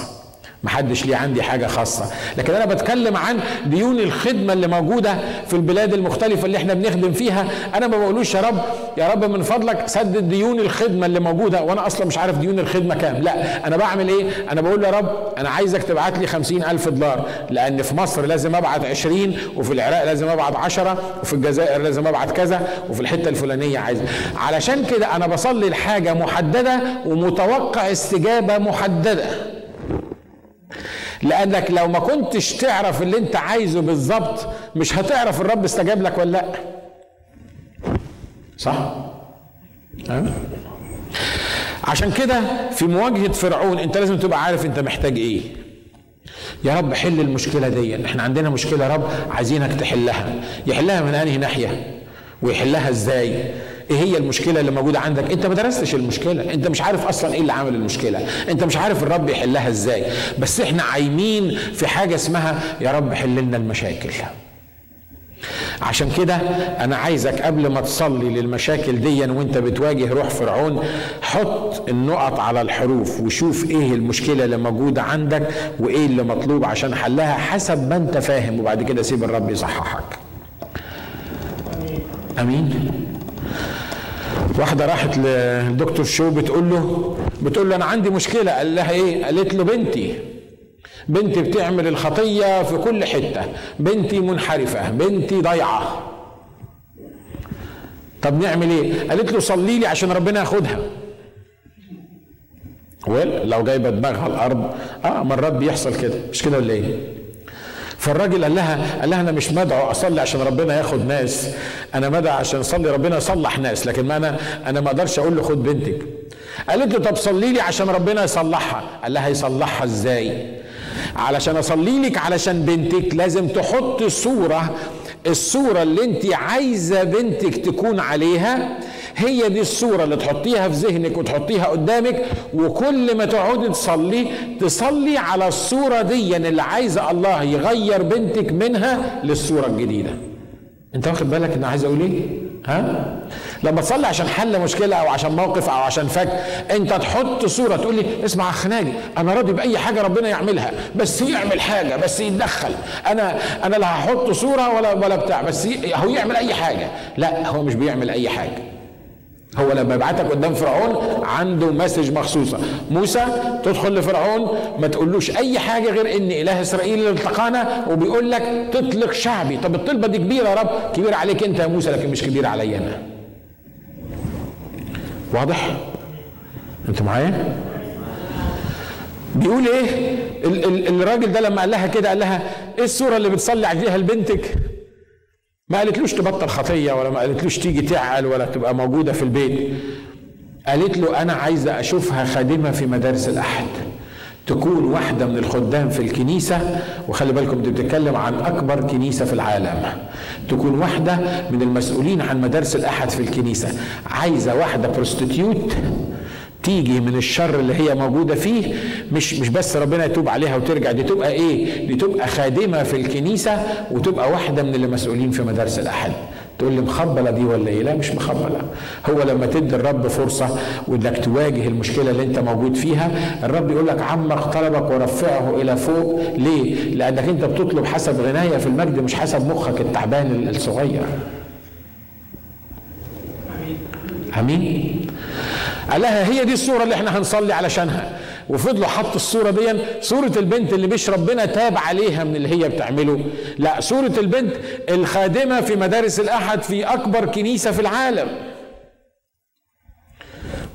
ما حدش ليه عندي حاجة خاصة. لكن أنا بتكلم عن ديون الخدمة اللي موجودة في البلاد المختلفة اللي إحنا بنخدم فيها. أنا ما بقولوش يا رب يا رب من فضلك سدد ديون الخدمة اللي موجودة. وأنا أصلا مش عارف ديون الخدمة كام. لا أنا بعمل إيه؟ أنا بقول يا رب أنا عايزك تبعت لي خمسين ألف دولار. لأن في مصر لازم أبعت عشرين وفي العراق لازم أبعت عشرة وفي الجزائر لازم أبعت كذا وفي الحتة الفلانية عايز. علشان كده أنا بصلي لحاجة محددة ومتوقع استجابة محددة. لانك لو ما كنتش تعرف اللي انت عايزه بالظبط مش هتعرف الرب استجاب لك ولا لأ. صح؟ أه؟ عشان كده في مواجهة فرعون انت لازم تبقى عارف انت محتاج إيه. يا رب حل المشكلة دي. إحنا عندنا مشكلة يا رب عايزينك تحلها. يحلها من انهي ناحية؟ ويحلها إزاي؟ إيه هي المشكلة اللي موجودة عندك؟ أنت ما درستش المشكلة. أنت مش عارف أصلا إيه اللي عمل المشكلة. أنت مش عارف الرب يحلها إزاي. بس إحنا عايمين في حاجة اسمها يا رب حل لنا المشاكل. عشان كده أنا عايزك قبل ما تصلي للمشاكل دي وأنت بتواجه روح فرعون حط النقط على الحروف وشوف إيه المشكلة اللي موجودة عندك وإيه اللي مطلوب عشان حلها حسب ما أنت فاهم. وبعد كده سيب الرب يصححك. آمين. واحدة راحت للدكتور شو بتقول له بتقول له أنا عندي مشكلة. قال لها إيه؟ قالت له بنتي بنتي بتعمل الخطية في كل حتة. بنتي منحرفة بنتي ضايعة. طب نعمل إيه؟ قالت له صلي لي عشان ربنا ياخدها. ويل لو جايبة دماغها الأرض آه مرات بيحصل كده. مش كده ولا إيه؟ فالراجل قال لها قال لها أنا مش مدعو أصلي عشان ربنا ياخد ناس. أنا مدعو عشان اصلي ربنا يصلح ناس لكن ما أنا أنا ما أقدرش أقول له خد بنتك. قالت له طب صلي لي عشان ربنا يصلحها. قال لها يصلحها إزاي؟ علشان أصلي لك علشان بنتك لازم تحط صورة الصورة اللي أنت عايزة بنتك تكون عليها هي دي الصورة اللي تحطيها في ذهنك وتحطيها قدامك وكل ما تقعدي تصلي تصلي على الصورة دي اللي عايزة الله يغير بنتك منها للصورة الجديدة. انت واخد بالك أنا عايز أقول إيه؟ ها؟ لما تصلي عشان حل مشكلة أو عشان موقف أو عشان فك انت تحط صورة تقول لي اسمع يا خناجي أنا راضي بأي حاجة ربنا يعملها بس يعمل حاجة بس يتدخل. أنا أنا لا هحط صورة ولا ولا بتاع بس هو يعمل أي حاجة. لا هو مش بيعمل أي حاجة. هو لما يبعتك قدام فرعون عنده مسج مخصوصة. موسى تدخل لفرعون ما تقولوش أي حاجة غير إن إله إسرائيل اللي التقانا وبيقول لك تطلق شعبي. طب الطلبة دي كبيرة يا رب. كبيرة عليك أنت يا موسى لكن مش كبيرة عليا أنا. واضح؟ أنت معايا؟ بيقول إيه؟ الراجل ده لما قال لها كده قال لها إيه الصورة اللي بتصلي عليها لبنتك؟ ما قالتلوش تبطل خطية ولا ما قالتلوش تيجي تعقل ولا تبقى موجودة في البيت. قالت له أنا عايزة أشوفها خادمة في مدارس الأحد. تكون واحدة من الخدام في الكنيسة وخلي بالكم دي بتتكلم عن أكبر كنيسة في العالم. تكون واحدة من المسؤولين عن مدارس الأحد في الكنيسة. عايزة واحدة بروستيتيوت تيجي من الشر اللي هي موجودة فيه مش مش بس ربنا يتوب عليها وترجع دي تبقى إيه؟ دي تبقى خادمة في الكنيسة وتبقى واحدة من اللي مسؤولين في مدارس الأحد تقول لي مخبلة دي ولا إيه؟ لا مش مخبلة هو لما تدي الرب فرصة وإنك تواجه المشكلة اللي أنت موجود فيها الرب يقول لك عمق طلبك ورفعه إلى فوق ليه؟ لأنك أنت بتطلب حسب غناية في المجد مش حسب مخك التعبان الصغير آمين قال لها هي دي الصورة اللي إحنا هنصلي علشانها. وفضلوا حط الصورة دي صورة البنت اللي مش ربنا تاب عليها من اللي هي بتعمله. لا صورة البنت الخادمة في مدارس الأحد في أكبر كنيسة في العالم.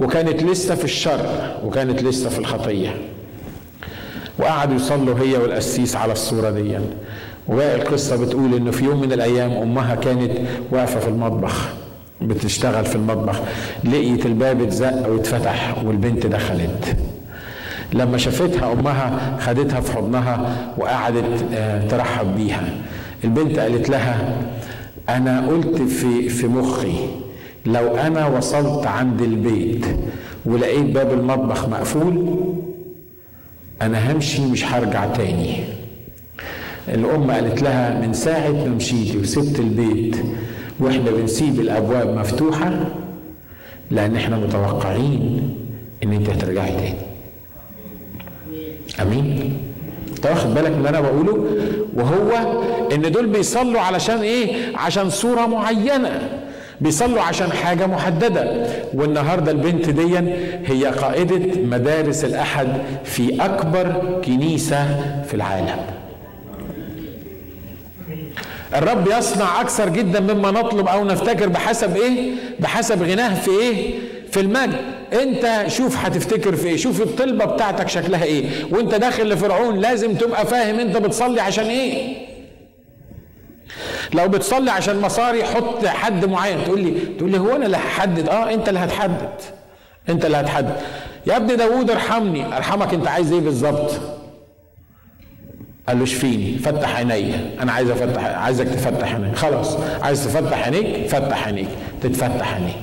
وكانت لسه في الشر وكانت لسه في الخطية. وقعدوا يصلوا هي والقسيس على الصورة دي. وباقي القصة بتقول إنه في يوم من الأيام أمها كانت واقفة في المطبخ. بتشتغل في المطبخ لقيت الباب اتزق واتفتح والبنت دخلت. لما شافتها أمها خدتها في حضنها وقعدت آه، ترحب بيها. البنت قالت لها أنا قلت في في مخي لو أنا وصلت عند البيت ولقيت باب المطبخ مقفول أنا همشي مش هرجع تاني. الأم قالت لها من ساعة ما مشيتي وسبت البيت وإحنا بنسيب الأبواب مفتوحة لأن إحنا متوقعين إن أنت هترجعي تاني. أمين؟ أنت واخد بالك من اللي أنا بقوله؟ وهو إن دول بيصلوا علشان إيه؟ عشان صورة معينة. بيصلوا عشان حاجة محددة. والنهاردة البنت دي هي قائدة مدارس الأحد في أكبر كنيسة في العالم. الرب يصنع أكثر جدا مما نطلب أو نفتكر بحسب إيه؟ بحسب غناه في إيه؟ في المجد. أنت شوف هتفتكر في إيه؟ شوف الطلبة بتاعتك شكلها إيه. وأنت داخل لفرعون لازم تبقى فاهم أنت بتصلي عشان إيه. لو بتصلي عشان مصاري حط حد معين. تقول لي تقول لي هو أنا اللي هحدد؟ آه أنت اللي هتحدد. أنت اللي هتحدد. يا ابني داوود ارحمني. أرحمك أنت عايز إيه بالظبط؟ قال له اشفيني فتح عيني. أنا عايز أفتح عايزك تفتح عينيك خلاص عايز تفتح عينيك فتح عينيك. تتفتح عينيك.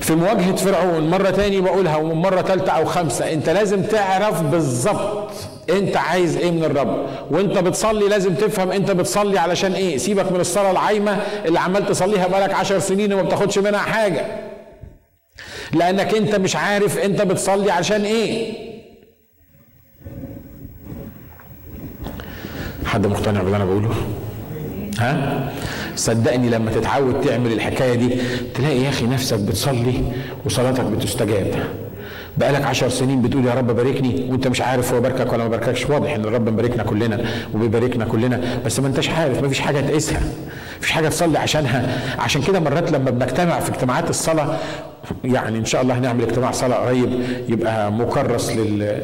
في مواجهة فرعون مرة تاني بقولها ومن مرة تالتة أو خمسة أنت لازم تعرف بالظبط أنت عايز إيه من الرب. وأنت بتصلي لازم تفهم أنت بتصلي علشان إيه. سيبك من الصلاة العايمة اللي عمال تصليها بقالك عشر سنين وما بتاخدش منها حاجة. لأنك أنت مش عارف أنت بتصلي عشان إيه. حد مقتنع باللي أنا بقوله؟ ها؟ صدقني لما تتعود تعمل الحكاية دي تلاقي يا أخي نفسك بتصلي وصلاتك بتستجاب. بقالك عشر سنين بتقول يا رب باركني وانت مش عارف هو باركك ولا ما بارككش. واضح إن الرب مباركنا كلنا وبيباركنا كلنا بس ما انتش عارف ما فيش حاجة تقيسها مفيش حاجة تصلي عشانها. عشان كده مرات لما بنجتمع في اجتماعات الصلاة يعني إن شاء الله هنعمل اجتماع صلاة قريب يبقى مكرس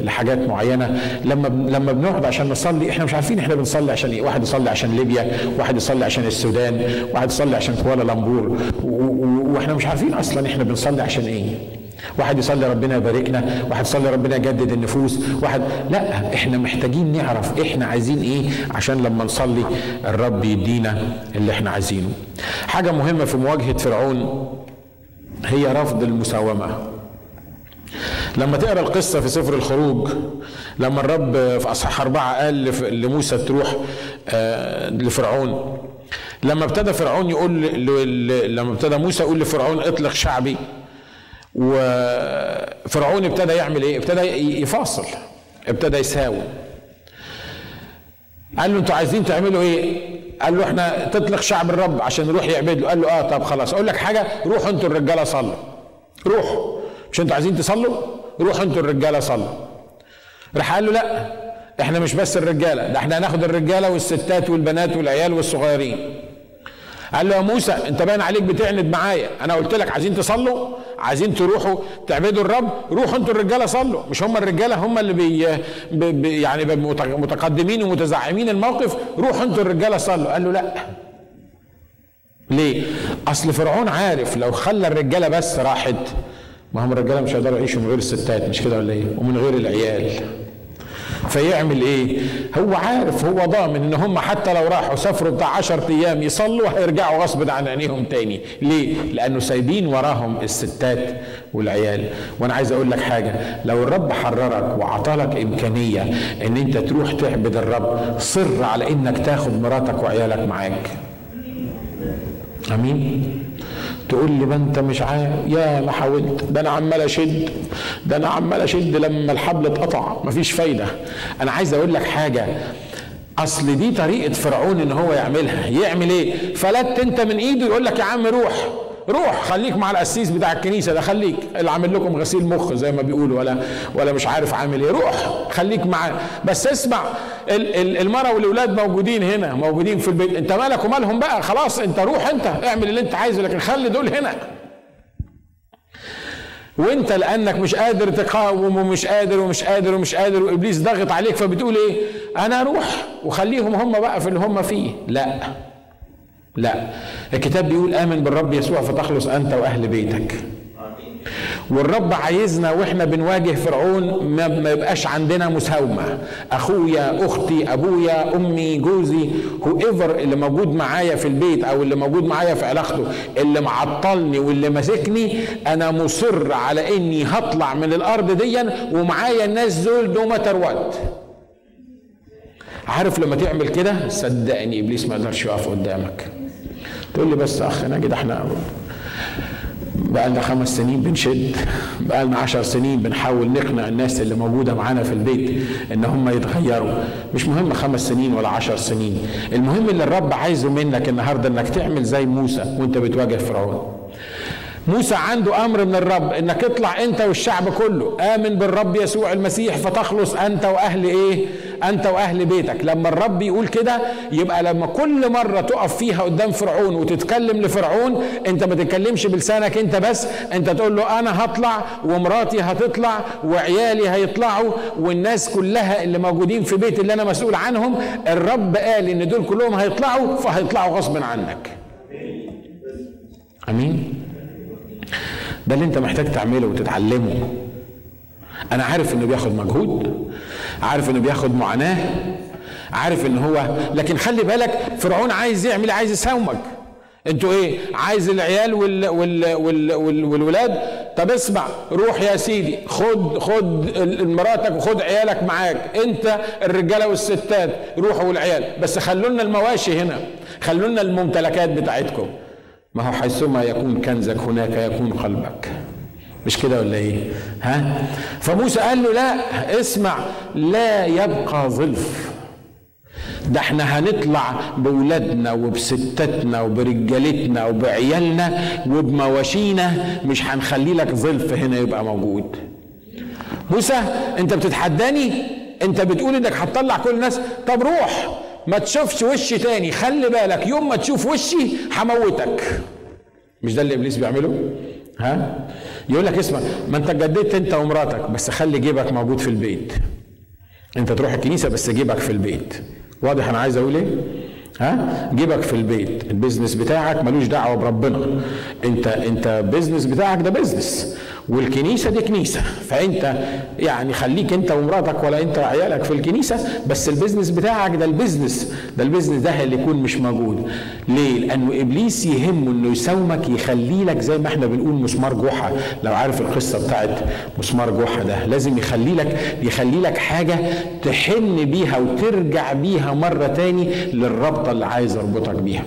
لحاجات معينة. لما لما بنقعد عشان نصلي إحنا مش عارفين إحنا بنصلي عشان إيه. واحد يصلي عشان ليبيا واحد يصلي عشان السودان واحد يصلي عشان كوالالمبور وإحنا مش عارفين أصلا إحنا بنصلي عشان إيه. واحد يصلي ربنا يباركنا واحد يصلي ربنا يجدد النفوس واحد لا إحنا محتاجين نعرف إحنا عايزين إيه عشان لما نصلي الرب يدينا اللي إحنا عايزينه. حاجة مهمة في مواجهة فرعون هي رفض المساومة. لما تقرأ القصة في سفر الخروج لما الرب في أصحاح أربعة قال لموسى تروح آه، لفرعون لما ابتدى فرعون يقول لما ابتدى موسى يقول لفرعون اطلق شعبي وفرعون ابتدى يعمل إيه؟ ابتدى يفاصل ابتدى يساوي. قال له أنتوا عايزين تعملوا إيه؟ قال له إحنا تطلق شعب الرب عشان يروح يعبد له. قال له آه طب خلاص. أقول لك حاجة روحوا أنتوا الرجالة صلوا. روحوا. مش أنتوا عايزين تصلوا؟ روحوا أنتوا الرجالة صلوا. راح قال له لا إحنا مش بس الرجالة ده إحنا هناخد الرجالة والستات والبنات والعيال والصغيرين. قال له يا موسى انت باين عليك بتعند معايا. أنا قلت لك عايزين تصلوا عايزين تروحوا تعبدوا الرب روحوا أنتوا الرجاله صلوا. مش هم الرجاله هم اللي بي, بي يعني متقدمين ومتزعمين الموقف روحوا أنتوا الرجاله صلوا. قال له لا. ليه؟ اصل فرعون عارف لو خلى الرجاله بس راحت ما هم الرجاله مش هيقدروا يعيشوا من غير الستات مش كده ولا إيه؟ ومن غير العيال. فيعمل إيه؟ هو عارف هو ضامن إن هم حتى لو راحوا سافروا بتاع عشرة أيام يصلوا هيرجعوا غصب عن عينيهم تاني. ليه؟ لأنه سايبين وراهم الستات والعيال. وأنا عايز أقول لك حاجة لو الرب حررك وعطالك إمكانية إن أنت تروح تعبد الرب صر على إنك تاخد مراتك وعيالك معاك. آمين؟ تقول لي ما انت مش عارف يا ما حاولت ده أنا عمال اشد ده أنا عمال اشد لما الحبل اتقطع مفيش فايدة. أنا عايز أقول لك حاجة اصل دي طريقة فرعون ان هو يعملها. يعمل إيه؟ فلت انت من ايده يقول لك يا عم روح. روح خليك مع القسيس بتاع الكنيسة ده خليك. اللي عامل لكم غسيل مخ زي ما بيقولوا ولا ولا مش عارف عامل إيه. روح خليك معاه بس اسمع المرأة والأولاد موجودين هنا موجودين في البيت. أنت مالك ومالهم بقى؟ خلاص أنت روح أنت اعمل اللي أنت عايزه لكن خلي دول هنا. وأنت لأنك مش قادر تقاوم ومش قادر ومش قادر ومش قادر وإبليس ضغط عليك فبتقول إيه؟ أنا أروح وخليهم هم بقى في اللي هم فيه. لا. لا. الكتاب بيقول آمن بالرب يسوع فتخلص أنت وأهل بيتك. والرب عايزنا وإحنا بنواجه فرعون ما يبقاش عندنا مساومة. أخويا أختي أبويا أمي جوزي هو ايفر اللي موجود معايا في البيت أو اللي موجود معايا في علاقته اللي معطلني واللي ماسكني أنا مصر على إني هطلع من الأرض ديا ومعايا الناس دول نو ماتر وات عارف لما تعمل كده؟ صدقني إبليس ما يقدرش يقف قدامك. تقول لي بس أخ أنا كده إحنا بقى لنا خمس سنين بنشد بقى لنا عشر سنين بنحاول نقنع الناس اللي موجودة معانا في البيت إن هم يتغيروا. مش مهم خمس سنين ولا عشر سنين المهم اللي الرب عايزه منك النهاردة إنك تعمل زي موسى وأنت بتواجه فرعون. موسى عنده أمر من الرب إنك اطلع أنت والشعب كله. آمن بالرب يسوع المسيح فتخلص أنت وأهل إيه؟ أنت وأهل بيتك. لما الرب يقول كده يبقى لما كل مرة تقف فيها قدام فرعون وتتكلم لفرعون أنت ما تتكلمش بلسانك أنت بس أنت تقول له أنا هطلع ومراتي هتطلع وعيالي هيطلعوا والناس كلها اللي موجودين في بيت اللي أنا مسؤول عنهم الرب قال إن دول كلهم هيطلعوا فهيطلعوا غصب عنك. آمين. ده اللي انت محتاج تعمله وتتعلمه. أنا عارف انه بياخد مجهود عارف انه بياخد معاناة عارف ان هو لكن خلي بالك فرعون عايز يعمل عايز يساومك. أنتوا إيه عايز العيال وال وال وال وال والولاد؟ طب اسمع روح يا سيدي خد خد مراتك وخد عيالك معاك. انت الرجالة والستات روحوا والعيال. بس خلوا لنا المواشي هنا خلوا لنا الممتلكات بتاعتكم. ما هو حيثما يكون كنزك هناك يكون قلبك. مش كده ولا إيه؟ ها؟ فموسى قال له لا اسمع لا يبقى ظلف. ده إحنا هنطلع بولادنا وبستاتنا وبرجالتنا وبعيالنا وبمواشينا مش هنخلي لك ظلف هنا يبقى موجود. موسى أنت بتتحداني؟ أنت بتقول إنك هتطلع كل الناس؟ طب روح. ما تشوفش وشي تاني. خلي بالك يوم ما تشوف وشي هموتك مش ده اللي إبليس بيعمله؟ ها؟ يقول لك اسمع ما أنت جددت أنت ومراتك بس خلي جيبك موجود في البيت. أنت تروح الكنيسة بس جيبك في البيت. واضح أنا عايز أقول إيه؟ ها؟ جيبك في البيت. ال business بتاعك ملوش دعوة بربنا. أنت أنت business بتاعك ده business. والكنيسة دي كنيسة. فأنت يعني خليك أنت ومراتك ولا أنت وعيالك في الكنيسة بس ال business بتاعك ده ال business. ده ال business ده اللي يكون مش موجود. ليه؟ لأنه إبليس يهمه إنه يساومك يخلي لك زي ما إحنا بنقول مسمار جحا. لو عارف القصة بتاعت مسمار جحا ده. لازم يخلي لك يخلي لك حاجة تحن بيها وترجع بيها مرة تاني للرابطة اللي عايز اربطك بيها.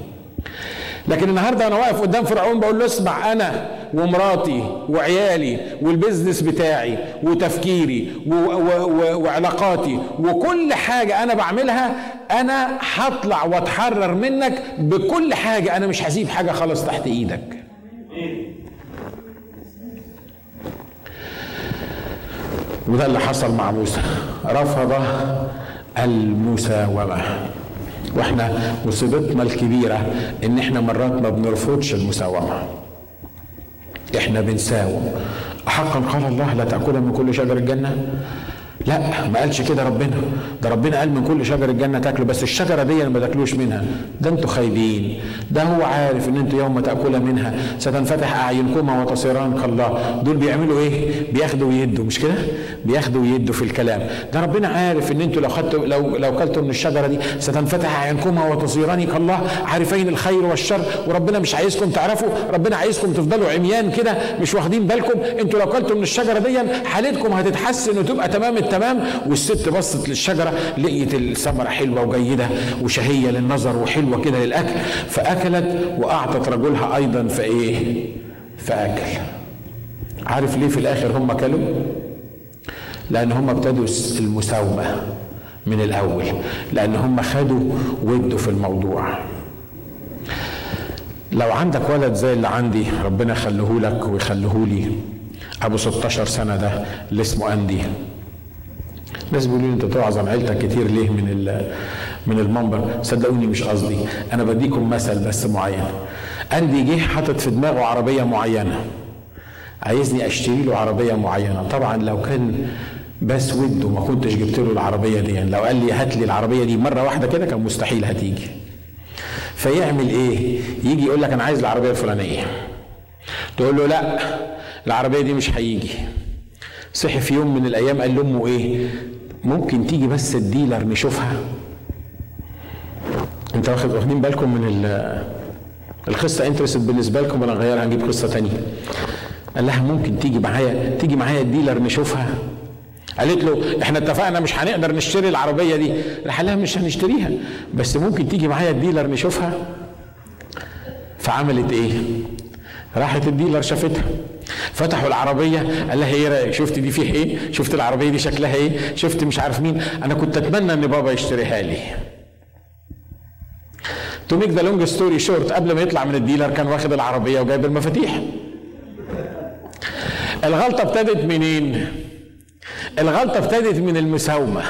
لكن النهارده أنا واقف قدام فرعون بقول له اسمع أنا ومراتي وعيالي والبزنس بتاعي وتفكيري و و و وعلاقاتي وكل حاجة أنا بعملها أنا هطلع وأتحرر منك بكل حاجة. أنا مش هسيب حاجة خالص تحت إيدك. وده اللي حصل مع موسى. رفض المساومة. وإحنا مصيبتنا الكبيرة ان إحنا مرات ما بنرفضش المساومة. إحنا بنساوم. حقا قال الله لا تاكل من كل شجر الجنة؟ لا ما قالش كده ربنا. ده ربنا قال من كل شجر الجنة تاكلوا بس الشجرة دي ما تاكلوش منها. ده أنتوا خايبين. ده هو عارف إن أنتوا يوم تاكل منها ستنفتح أعينكما وتصيران كالله. دول بيعملوا إيه؟ بياخدوا ويدوا مش كده؟ بياخدوا ويدوا في الكلام. ده ربنا عارف إن أنتوا لو خدتوا لو لو كلتوا من الشجرة دي ستنفتح أعينكما وتصيران كالله. عارفين الخير والشر وربنا مش عايزكم تعرفوا. ربنا عايزكم تفضلوا عميان كده مش واخدين بالكم. أنتوا لو كلتوا من الشجرة دي حالتكم هتتحسن وتبقى تمام التمام. والست بصت للشجرة لقيت الثمرة حلوة وجيدة وشهية للنظر وحلوة كده للأكل فأكلت وأعطت رجلها أيضا فايه فاكل عارف ليه في الآخر هم كلوا؟ لأن هم ابتدوا المساومة من الأول لأن هم خدوا ودوا في الموضوع. لو عندك ولد زي اللي عندي ربنا يخليه لك ويخليه لي. أبو 16 سنة ده اللي اسمه أندي. ناس بيقولوا لي انت توعظ عن عيلتك كتير ليه من من المنبر؟ صدقوني مش قصدي. أنا بديكم مثل بس معين. اندي جه حاطط في دماغه عربية معينة. عايزني اشتري له عربية معينة. طبعا لو كان بس وده ما كنتش جبت له العربية دي يعني لو قال لي هات لي العربية دي مرة واحدة كده كان مستحيل هتيجي. فيعمل إيه؟ يجي يقول لك أنا عايز العربية الفلانية. تقول له لا العربية دي مش هيجي. صحي في يوم من الأيام قال لأمه إيه؟ ممكن تيجي بس ال dealer نشوفها. انت واخد واخدين بالكم من القصة interest بالنسبة لكم ولا نغيرها نجيب قصة تانية. قال لها ممكن تيجي معايا تيجي معايا ال dealer نشوفها. قالت له إحنا اتفقنا مش هنقدر نشتري العربية دي. راح لها مش هنشتريها بس ممكن تيجي معايا ال dealer نشوفها. فعملت إيه؟ راحت ال dealer شافتها. فتحوا العربية قال لها إيه رأيك؟ شفت دي فيه إيه؟ شفت العربية دي شكلها إيه؟ شفت مش عارف مين؟ أنا كنت أتمنى إن بابا يشتريها لي. to make the long story short قبل ما يطلع من ال dealer كان واخد العربية وجايب المفاتيح. الغلطة ابتدت منين؟ الغلطة ابتدت من المساومة.